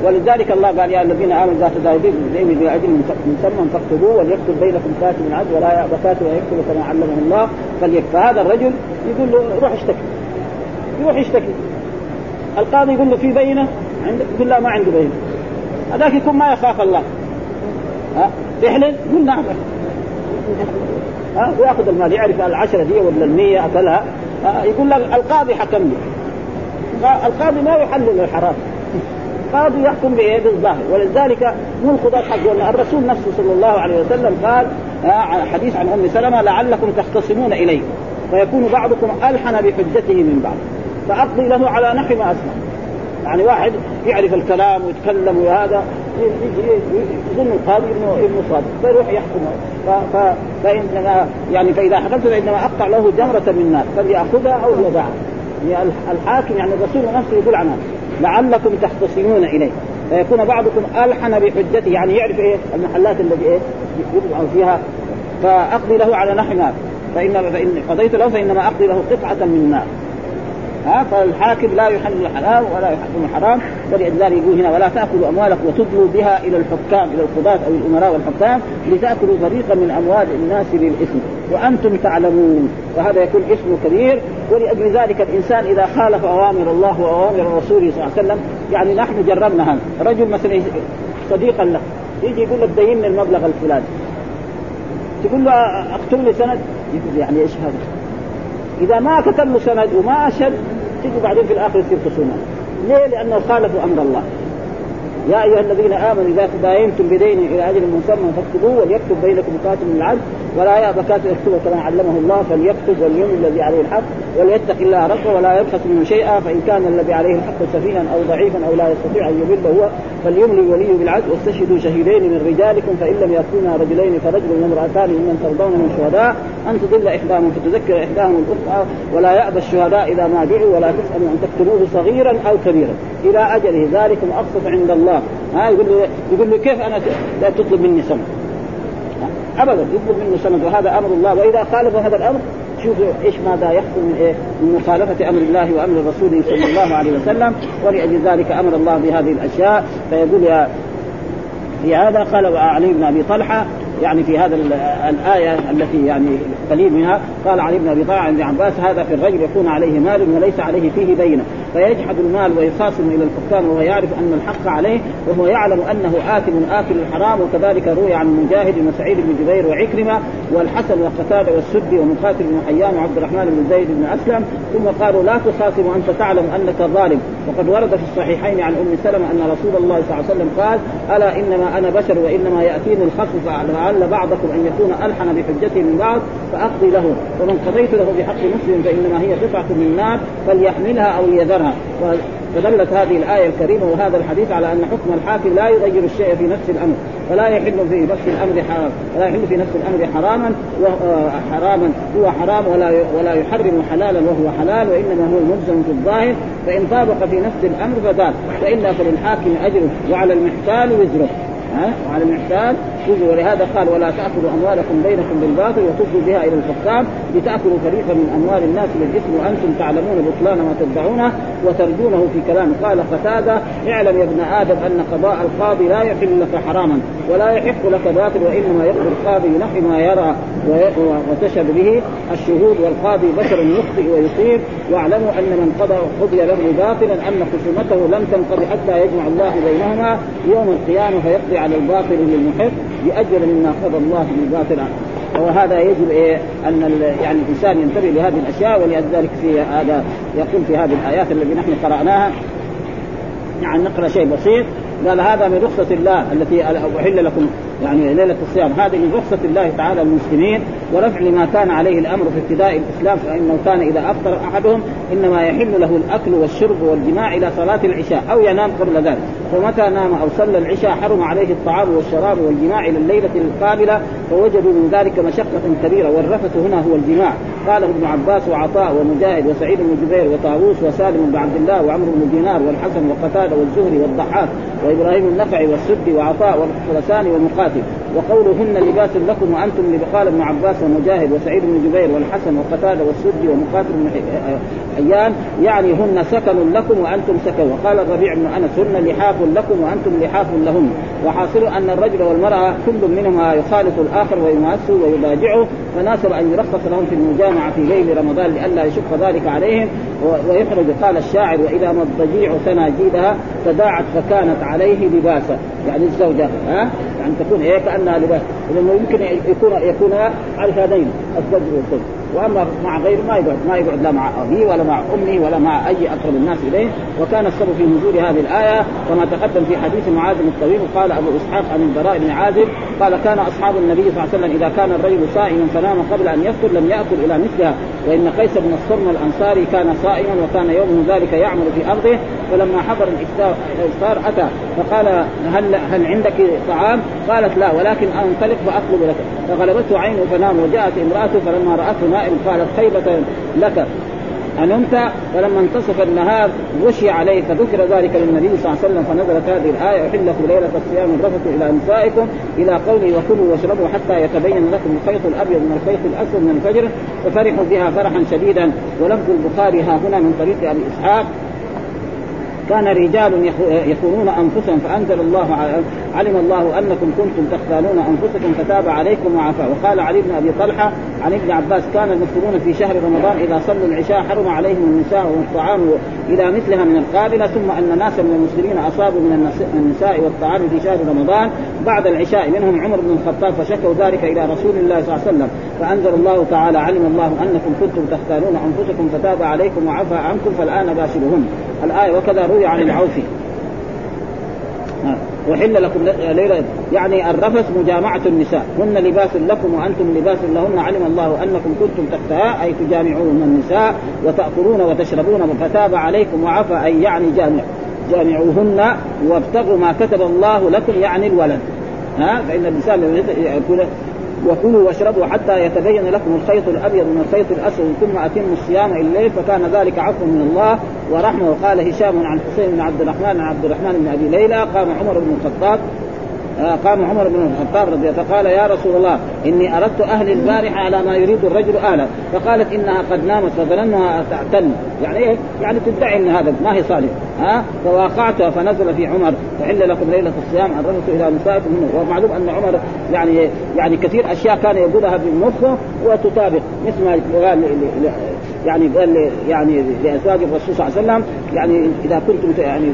ولذلك الله قال يا الذين آمنوا اذا تداينون بدين باجل مسمى فاكتبوه وليكتب بينكم كاتب العدل ولا يأبى كاتب ان يكتب كما علمه الله. فليكتب. فهذا الرجل يقول له روح اشتكي. يروح يشتكي. القاضي يقول له في بينة؟ عندك؟ يقول لا ما عنده بينة. هذاك يكون ما يخاف الله. ها؟ تحلل يقول نعم. ها؟ ويأخذ المال يعرف العشرة دي ولا المية أكلها. يقول لك القاضي حكم لي. القاضي ما يحلل الحرام. القاضي يحكم بإيه؟ بالظاهر. ولذلك مو القضاة حقون الرسول نفسه صلى الله عليه وسلم قال حديث عن أم سلمة لعلكم تختصمون اليه فيكون بعضكم ألحن بحجته من بعض. فأقضي له على نحو ما أسمع. يعني واحد يعرف الكلام ويتكلم وهذا يظن القاضي انه ابن صادق. فيروح يحكم. ف... فإن يعني فإذا حكمت فإنما أقطع له جمرة من نار فليأخذها أو يدعها يعني الحاكم يعني الرسول نفسه يقول عنها. لعلكم تختصمون إليه. فيكون بعضكم ألحن بحجته يعني يعرف إيه؟ المحلات التي إيه؟ يقطع فيها. فأقضي له على نحو نار فان فان قضيت له فإنما أقضي له قطعة من نار ها؟ فالحاكم لا يحل الحلال ولا يحرم الحرام. ولذلك يقول هنا ولا تأكلوا أموالكم وتدلوا بها إلى الحكام إلى القضاة أو الأمراء والحكام لتأكلوا فريقا من أموال الناس بالإثم. وأنتم تعلمون وهذا يكون اسم كبير ولأجل ذلك الإنسان إذا خالف أوامر الله وأوامر رسوله صلى الله عليه وسلم يعني نحن جربنا هذا. رجل مثلا صديقا له يجي يقول لك ديني المبلغ الفلاني. تقول له اكتب لي سند؟ يقول يعني إيش هذا؟ إذا ما كتب له سند وما اشهد تجي بعدين في الآخر يصير خصومات ليه؟ لأنه خالفوا أمر الله. يا أيها الذين آمنوا إذا تداينتم بدين إلى أجل مسمى فاكتبوه وليكتب بينكم من العدل ولا يأبى كاتب يكتب كما علمه الله فليكتب وليمن الذي عليه الحق وليتق الله ربه ولا يبخس منه شيئا فإن كان الذي عليه الحق سفيها أو ضعيفا أو لا يستطيع أن يمل هو فليملي ولي بالعدل. واستشهدوا شهيدين من رجالكم فإن لم يكونا رجلين فرجل وامرأتان ممن ترضون من الشهداء أن تضل احداهما فتذكر احداهما الأخرى ولا يأبى الشهداء إذا ما دعوا ولا تسألوا أن تكتبوه صغيرا أو كبيرا. إلى أجله ذلكم اقسط عند الله. ها يقول له يقول له كيف لا تطلب مني سمع أبدا يطلب منه سند وهذا أمر الله. وإذا خالف هذا الأمر شوفوا إيش ماذا يحصل من إيه؟ من مخالفة أمر الله وأمر رسوله صلى الله عليه وسلم ولأجل ذلك أمر الله بهذه الأشياء. فيقول يا في هذا قال علي بن ابي طلحه يعني في هذا الآية التي يعني قليل منها قال علي بن أبي طلحة عند عباس هذا في الرجل يكون عليه مال وليس عليه فيه بينة فيجحد المال ويخاصم إلى الحكام وهو يعرف أن الحق عليه وهو يعلم أنه آثم آكل الحرام وكذلك روي عن مجاهد وسعيد بن جبير وعكرمة والحسن وقتادة والسدي ومقاتل بن حيان وعبد الرحمن بن زيد بن أسلم ثم قالوا لا تخاصم وانت تعلم أنك ظالم وقد ورد في الصحيحين عن أم سلمة أن رسول الله صلى الله عليه وسلم قال ألا إنما أنا بشر وإنما يأتيني الخصم فلعل بعضكم أن يكون ألحن بحجته من بعض فأقضي له. ومن قضيت له بحق مسلم فإنما هي قطعه من نار فليحملها أو ليذرها. فدلت هذه الآية الكريمة وهذا الحديث على أن حكم الحاكم لا يغير الشيء في نفس الأمر فلا يحل في نفس الأمر حرام ولا يحل في نفس الأمر حراما حراما. هو حرام ولا ولا يحرم حلالا وهو حلال وإنما هو ملزم في الظاهر. فإن طابق في نفس الأمر فذاك. فإلا فللحاكم أجره وعلى المحتال وزره. ها؟ وعلى المحتال تجوا ولهذا قال ولا تأكلوا أموالكم بينكم بالباطل وتفضوا بها إلى الحكام لتأكلوا فريقا من أموال الناس بالإثم وأنتم تعلمون بطلان ما تتبعونه وترجونه في كلام. قال قتادة اعلم يا ابن آدم أن قضاء القاضي لا يحل لك حراما ولا يحق لك باطل وإنما يقضي القاضي بنحو ما يرى وتشهد به الشهود والقاضي بشر يخطئ ويصيب. واعلموا أن من قضى قضي له باطلا أن خصومته لم تنقضي حتى يجمع الله بينهما يوم القيامة فيقضي على الباطل للمحب باجل مما قضى الله بالباطل. وهذا يجب إيه أن يعني الإنسان ينتبه لهذه الأشياء ولذلك في هذا يقول في هذه الآيات التي نحن قرأناها. يعني نقرأ شيء بسيط. قال هذا من رخصة الله التي أحل لكم. يعني ليلة الصيام. هذه من رخصة الله تعالى المسلمين ورفع لما كان عليه الأمر في ابتداء الإسلام فإنه كان إذا أفطر أحدهم إنما يحل له الأكل والشرب والجماع إلى صلاة العشاء أو ينام قبل ذلك. فمتى نام أو صلى العشاء حرم عليه الطعام والشراب والجماع إلى الليلة القابلة فوجدوا من ذلك مشقة كبيرة والرفث هنا هو الجماع. قاله ابن عباس وعطاء ومجاهد وسعيد بن جبير وطاووس وسالم بن عبد الله وعمرو بن دينار والحسن وقتادة والزهري والضحاك وإبراهيم النخعي والسدي وعطاء والخرساني ومقاتل وقولهن لباس لكم وأنتم قال ابن عباس ومجاهد وسعيد بن جبير والحسن وقتادة والسدي ومقاتل بن حيان يعني هن سكن لكم وأنتم سكن. وقال الربيع بن أنس هن لحاف لكم وأنتم لحاف لهن وحاصل أن الرجل والمرأة كل منهما يخالط الآخر ويماسه ويضاجعه فناسب أن يرخص لهم في المجامعة في ليل رمضان لئلا يشق ذلك عليهم. ويخرج قال الشاعر وإذا ما الضجيع سناجيدها تداعت فكانت عليه لباسا. يعني الزوجة ها؟ يعني تكون إيه كأنها لباس. لأنه يمكن يكون يكون على هذين الزوج والزوج. وأما مع غيره ما يقعد ما يقعد لا مع أبيه ولا مع أمه ولا مع أي أقرب الناس إليه. وكان السبب في نزول هذه الآية كما تقدم في حديث معاذ الطويل قال أبو إسحاق عن البراء بن عازب قال كان أصحاب النبي صلى الله عليه وسلم إذا كان الرجل صائما فنام قبل أن يفطر لم يأكل إلى مثلها. وإن قيس بن الصرم الأنصاري كان صائما وكان يوم ذلك يعمل في أرضه. فلما حضر الإفطار أتى فقال هل هل عندك طعام؟ قالت لا ولكن أنطلق فأطلب لك. فغلبته عينه فنام وجاءت امرأته فلما رأته نائم قالت خيبة لك. أنمت؟ فلما انتصف النهار غشي عليه فذكر ذلك للنبي صلى الله عليه وسلم فنزلت هذه الآية أحل لكم ليلة الصيام الرفث إلى نسائكم إلى قوله وكلوا واشربوا حتى يتبين لكم الخيط الأبيض من الخيط الأسود من الفجر ففرحوا بها فرحا شديدا. ولفظ البخاري ها هنا من طريق أبي إسحاق كان رجال يخونون أنفسهم فأنزل الله علم الله أنكم كنتم تختانون أنفسكم فتاب عليكم وعفا وقال علي بن أبي طلحة عن ابن عباس كان المسلمون في شهر رمضان إذا صلوا العشاء حرم عليهم النساء والطعام إلى مثلها من القابلة ثم أن ناسا من المسلمين أصابوا من النساء والطعام في شهر رمضان بعد العشاء منهم عمر بن الخطاب فشكوا ذلك إلى رسول الله صلى الله عليه وسلم. فأنزل الله تعالى علم الله أنكم كنتم تختارون أنفسكم فتاب عليكم وعفى عنكم فالآن باشرهن الآية وكذا روي عن العوفي. وحل لكم ليلة. يعني الرفث مجامعة النساء. هن لباس لكم وأنتم لباس لهن. علم الله أنكم كنتم تحتها أي تجامعون النساء وتأكلون وتشربون. فتاب عليكم وعفى أي يعني جامع جامعوهن وابتغوا ما كتب الله لكم يعني الولد. ها؟ فإن الإنسان يكون وكلوا واشربوا حتى يتبين لكم الخيط الأبيض من الخيط الأسود ثم أتموا الصيام الليل فكان ذلك عفو من الله ورحمة. وقال هشام عن حسين بن عبد الرحمن عن عبد الرحمن بن أبي ليلى قام عمر بن الخطاب قام عمر بن الخطاب رضي الله فقال يا رسول الله إني أردت أهل البارحة على ما يريد الرجل أهلا فقالت إنها قد نامت فظننها تعتل. يعني إيه؟ يعني تدعي إن هذا ما هي صالح. ها؟ فواقعتها فنزل في عمر فحل لكم ليلة الصيام الرفث إلى نسائكم ومعلوم أن عمر يعني يعني كثير أشياء كان يقولها بمخه وتطابق. مثل ما قال يعني قال يعني لازواج الرسول صلى الله عليه وسلم يعني إذا كنتم يعني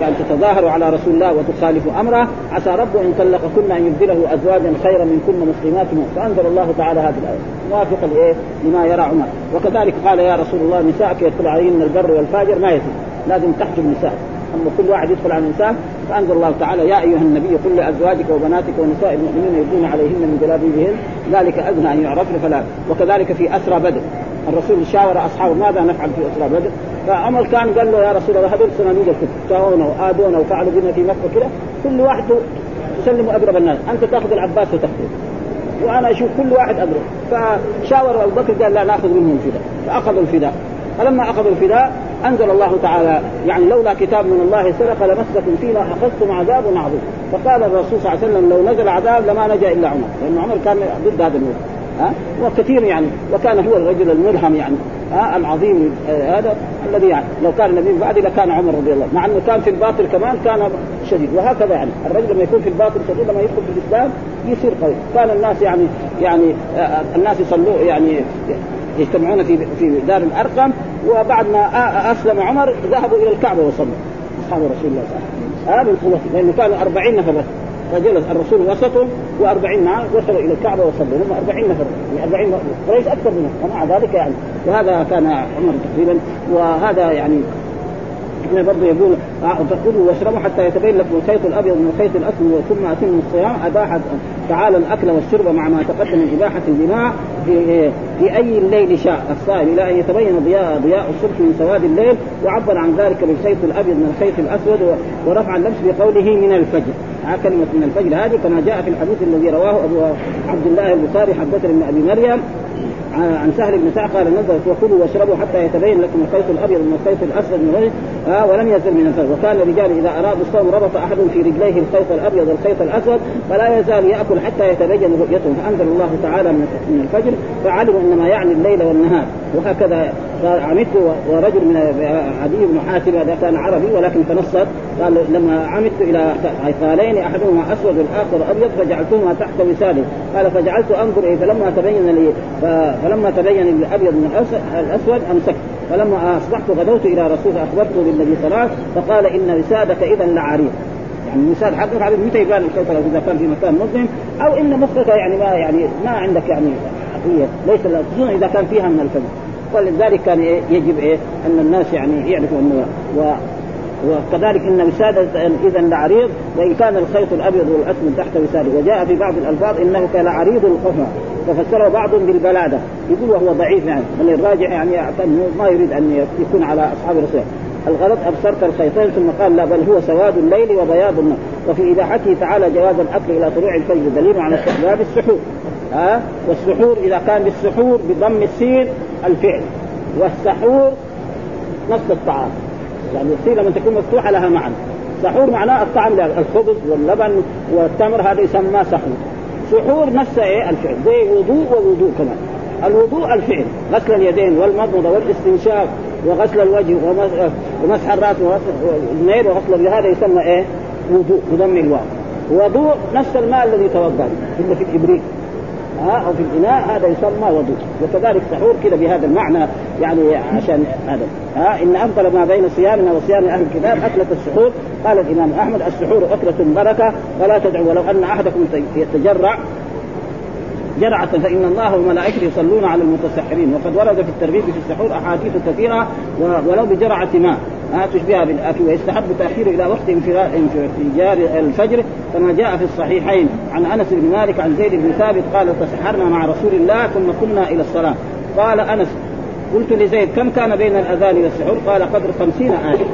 يعني تتظاهروا على رسول الله وتخالفوا أمره. عسى ربه أن طلقكن أن يبدله أزواجا خيرا منكن مسلمات فأنزل الله تعالى هذه الآية. موافقا لإيه؟ لما يرى عمر. وكذلك قال يا رسول الله نساءك يدخل عليهن البر والفاجر. ما يزيد لازم تحجب النساء. أما كل واحد يدخل على الانسان فأنزل الله تعالى يا أيها النبي قل لأزواجك وبناتك ونساء المؤمنين يدون عليهن من جلابيبهن ذلك أدنى أن يعرفن. فلا. وكذلك في أسرى بدر. الرسول شاور أصحابه ماذا نفعل في أسرى بدر؟ فعمر كان قال له يا رسول الله هذول صناديق الكفر تاونا وادونا وفعلوا بنا في مكة كذا كل واحد تسلم أقرب الناس. أنت تأخذ العباس وتأخذه. وأنا أشوف كل واحد أقرب. فشاور أبو بكر قال لا نأخذ منهم الفداء فأخذوا الفداء. فلما أخذوا الفداء أنزل الله تعالى يعني لولا كتاب من الله سرق لمسكم فيما أخذتم عذاب عظيم فقال الرسول صلى الله عليه وسلم لو نزل عذاب لما نجا إلا عمر. لأن عمر كان ضد هذا النور ها؟ وكثير يعني. وكان هو الرجل الملهم يعني. ها العظيم آه هذا الذي يعني لو كان النبي بعد لكان عمر رضي الله مع إنه كان في الباطل كمان كان شديد. وهكذا يعني. الرجل لما يكون في الباطل شديد لما يدخل في الإسلام يصير قوي. كان الناس يعني يعني آه الناس يصلوا يعني يجتمعون في في دار الأرقم. وبعد ما أسلم عمر ذهبوا إلى الكعبة وصلوا. أصحاب رسول الله صلى الله عليه وسلم. هذا من قوته لأنه كانوا 40 نفر. فجلس الرسول وسطهم و40 معه وصلوا إلى الكعبة وصلوا هم 40 نفر يعني 40 قريش أكثر منهم ومع ذلك يعني وهذا كان عمر تقريبا وهذا يعني ابن برضه يقول فكلوا واشربوا حتى يتبين لكم الخيط الأبيض من الخيط الأسود ثم اتموا الصيام أباح تعالى الأكل والشرب مع ما تقدم من إباحة الجماع في في أي الليل شاء الصائم إلى أن يتبين ضياء ضياء الصبح من سواد الليل وعبر عن ذلك بالخيط الأبيض من الخيط الأسود ورفع اللبس بقوله من الفجر. كلمة من الفجر هذه كما جاء في الحديث الذي رواه أبو عبد الله البخاري حدثنا من أبي مريم عن سهل بن سعد قال نزلت وكلوا واشربوا حتى يتبين لكم الخيط الأبيض من الخيط الأسود من الرجل آه ولم يزل من الفجر وكان الرجال إذا أرادوا الصوم ربط أحد في رجليه الخيط الأبيض والخيط الأسود فلا يزال يأكل حتى يتبين رؤيته. فأنزل الله تعالى من الفجر فعلموا إنما يعني الليل والنهار وهكذا قال عمدت ورجل من عدي بن حاتم هذا كان عربي ولكن تنصت. قال لما عمدت إلى خالين أحدهما أسود والاخر أبيض فجعلتهما تحت وسادي. قال فجعلت أنظر إيه فلما تبين لي فلما تبين الأبيض من الأسود أمسكت. فلما أصبحت غدوت إلى رسول أخبرته بالنبي صلى فقال إن وسادك اذا لعريض. يعني الوساد حقك عريض متى يبان الخيط إذا كان في مكان مظلم أو إن مخك يعني ما يعني ما عندك يعني حقيقه ليس خصوصا إذا كان فيها من الفجر ولذلك كان إيه يجب إيه؟ أن الناس يعني يعرفوا أنه و وكذلك إن وسادة اذا لعريض وإن كان الخيط الأبيض والأسود تحت وسادة. وجاء في بعض الألفاظ إنه كان عريض القفا ففسره بعضهم بالبلادة. يقول وهو ضعيف يعني. بل الراجع يعني ما يريد أن يكون على أصحاب الرسول. الغلط أبصرت الخيطين ثم قال لا بل هو سواد الليل وبياض النهار. وفي إباحته تعالى جواز الأكل إلى طلوع الفجر. دليل على استحباب السحور. ها؟ والسحور إذا كان بالسحور بضم السين الفعل. والسحور نفس الطعام. يعني السين لما تكون مفتوحة لها معنى. سحور معناه الطعام الخبز واللبن والتمر هذا يسمى سحور. سحور نفس إيه؟ الفعل. زي وضوء ووضوء كمان. الوضوء الفعل. غسل اليدين والمضمضة والاستنشاق وغسل الوجه ومسح الرأس وغسل الوجه هذا يسمى إيه؟ وضوء بضم الواو. وضوء نفس الماء الذي توضا إلا في الإبريق. ها أو في الاناء هذا يسمى وضوء. وكذلك سحور كذا بهذا المعنى يعني عشان هذا. ها إن أفضل ما بين صيامنا وصيام أهل الكتاب أكلة السحور. قال الإمام أحمد السحور أكلة بركة فلا تدعوا ولو أن أحدكم يتجرع جرعة فإن الله وملائكته يصلون على المتسحرين. وقد ورد في الترغيب في السحور أحاديث كثيرة ولو بجرعة ماء ما تشبهها بالآكل ويستحب تأخير إلى وقت انفجار الفجر كما جاء في الصحيحين عن أنس بن مالك عن زيد بن ثابت قال تسحرنا مع رسول الله ثم قمنا إلى الصلاة. قال أنس قلت لزيد كم كان بين الأذان والسحور قال قدر خمسين آية.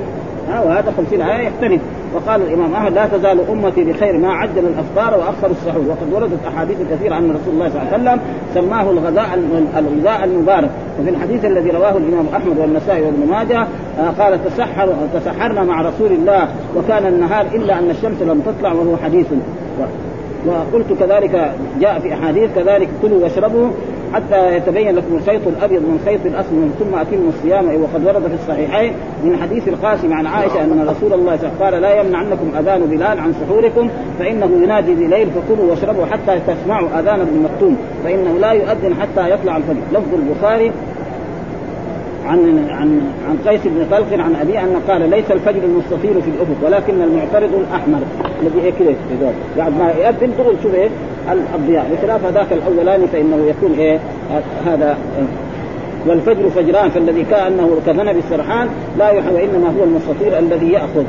ها وهذا خمسين آية يختلف وقال الإمام أحمد لا تزال أمتي بخير ما عجل الافطار واخر السحور وقد وردت أحاديث كثيرة ان رسول الله صلى الله عليه وسلم سماه الغذاء الغذاء المبارك. وفي الحديث الذي رواه الإمام أحمد والنسائي وابن ماجه آه، قال تسحر تسحرنا مع رسول الله وكان النهار إلا أن الشمس لم تطلع وهو حديث. وقلت كذلك جاء في أحاديث كذلك كلوا واشربوا حتى يتبين لكم الخيط الأبيض من الخيط الاسود ثم أتموا الصيام وقد ورد في الصحيحين من حديث القاسم عن عائشة أن رسول الله صلى الله عليه وسلم قال لا يمنعنكم أذان بلال عن سحوركم فإنه ينادي بليل فكلوا واشربوا حتى تسمعوا أذان ابن مكتوم فإنه لا يؤذن حتى يطلع الفجر. لفظ البخاري عن عن عن قيس بن طلق عن ابي أن قال ليس الفجر المستطيل في الأفق ولكن المعترض الأحمر. الذي إيه كده؟ بعد ما يأذن تقول شوف إيه؟ الضياء بخلاف هذاك الأولاني فإنه يكون إيه هذا والفجر فجران فالذي كأنه كذنب السرحان لا يحوى وإنما هو المستطير الذي يأخذ.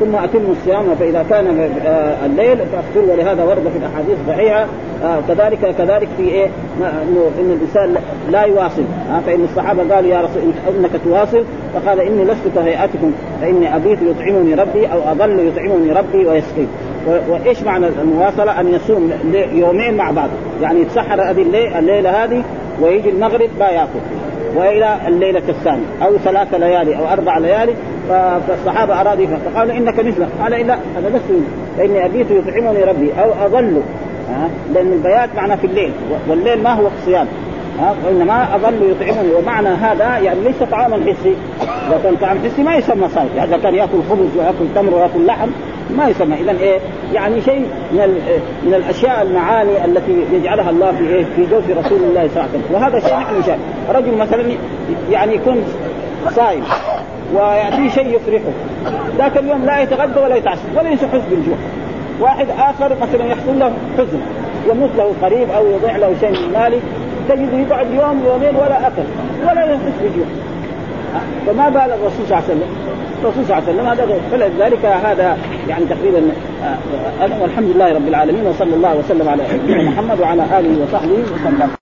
ثم أتم الصيام فإذا كان آه، الليل فافطروا ولهذا ورد في الأحاديث الصحيحه آه، كذلك كذلك في إيه إنه إن الإنسان لا يواصل. آه، فإن الصحابة قالوا يا رسول إنك تواصل فقال إني لست كهيئتكم فإني أبيت يطعمني ربي أو اظل يطعمني ربي ويسقي. وإيش معنى المواصلة؟ أن يصوم يومين مع بعض، يعني يتسحر هذه الليلة هذه ويجي المغرب ما يأكل. وإلى الليلة الثانية. أو ثلاث ليالي أو أربع ليالي. فالصحابة أرادوا فقال إنك مثله. قال لا أنا لست فإني أبيت يطعمني ربي. أو اظل لأن البيات معناه في الليل. والليل ما هو الصيام. وإنما أظل يطعمني. ومعنى هذا يعني ليس طعاما حسي. اذا كان طعام حسي ما يسمى صيد يعني اذا كان يأكل خبز ويأكل تمر ويأكل لحم ما يسمى. اذا إيه؟ يعني شيء من من الأشياء المعاني التي يجعلها الله في إيه؟ في جوف رسول الله صلى الله عليه وسلم. وهذا شيء نحن نشاهد رجل مثلا يعني يكون صائم ويأتيه شيء يفرحه. ذاك اليوم لا يتغدى ولا يتعشى ولا يحس بالجوع. واحد آخر مثلا يحصل له حزن يموت له قريب أو يضيع له شيء من ماله تجده يقعد يوم يومين ولا أكل ولا يحس بجوع فما بال الرسول صلى الله عليه وسلم. الرسول صلى الله عليه وسلم هذا فلذلك هذا يعني تقريبا آه، والحمد لله رب العالمين وصلى الله وسلم على محمد وعلى آله وصحبه وسلم.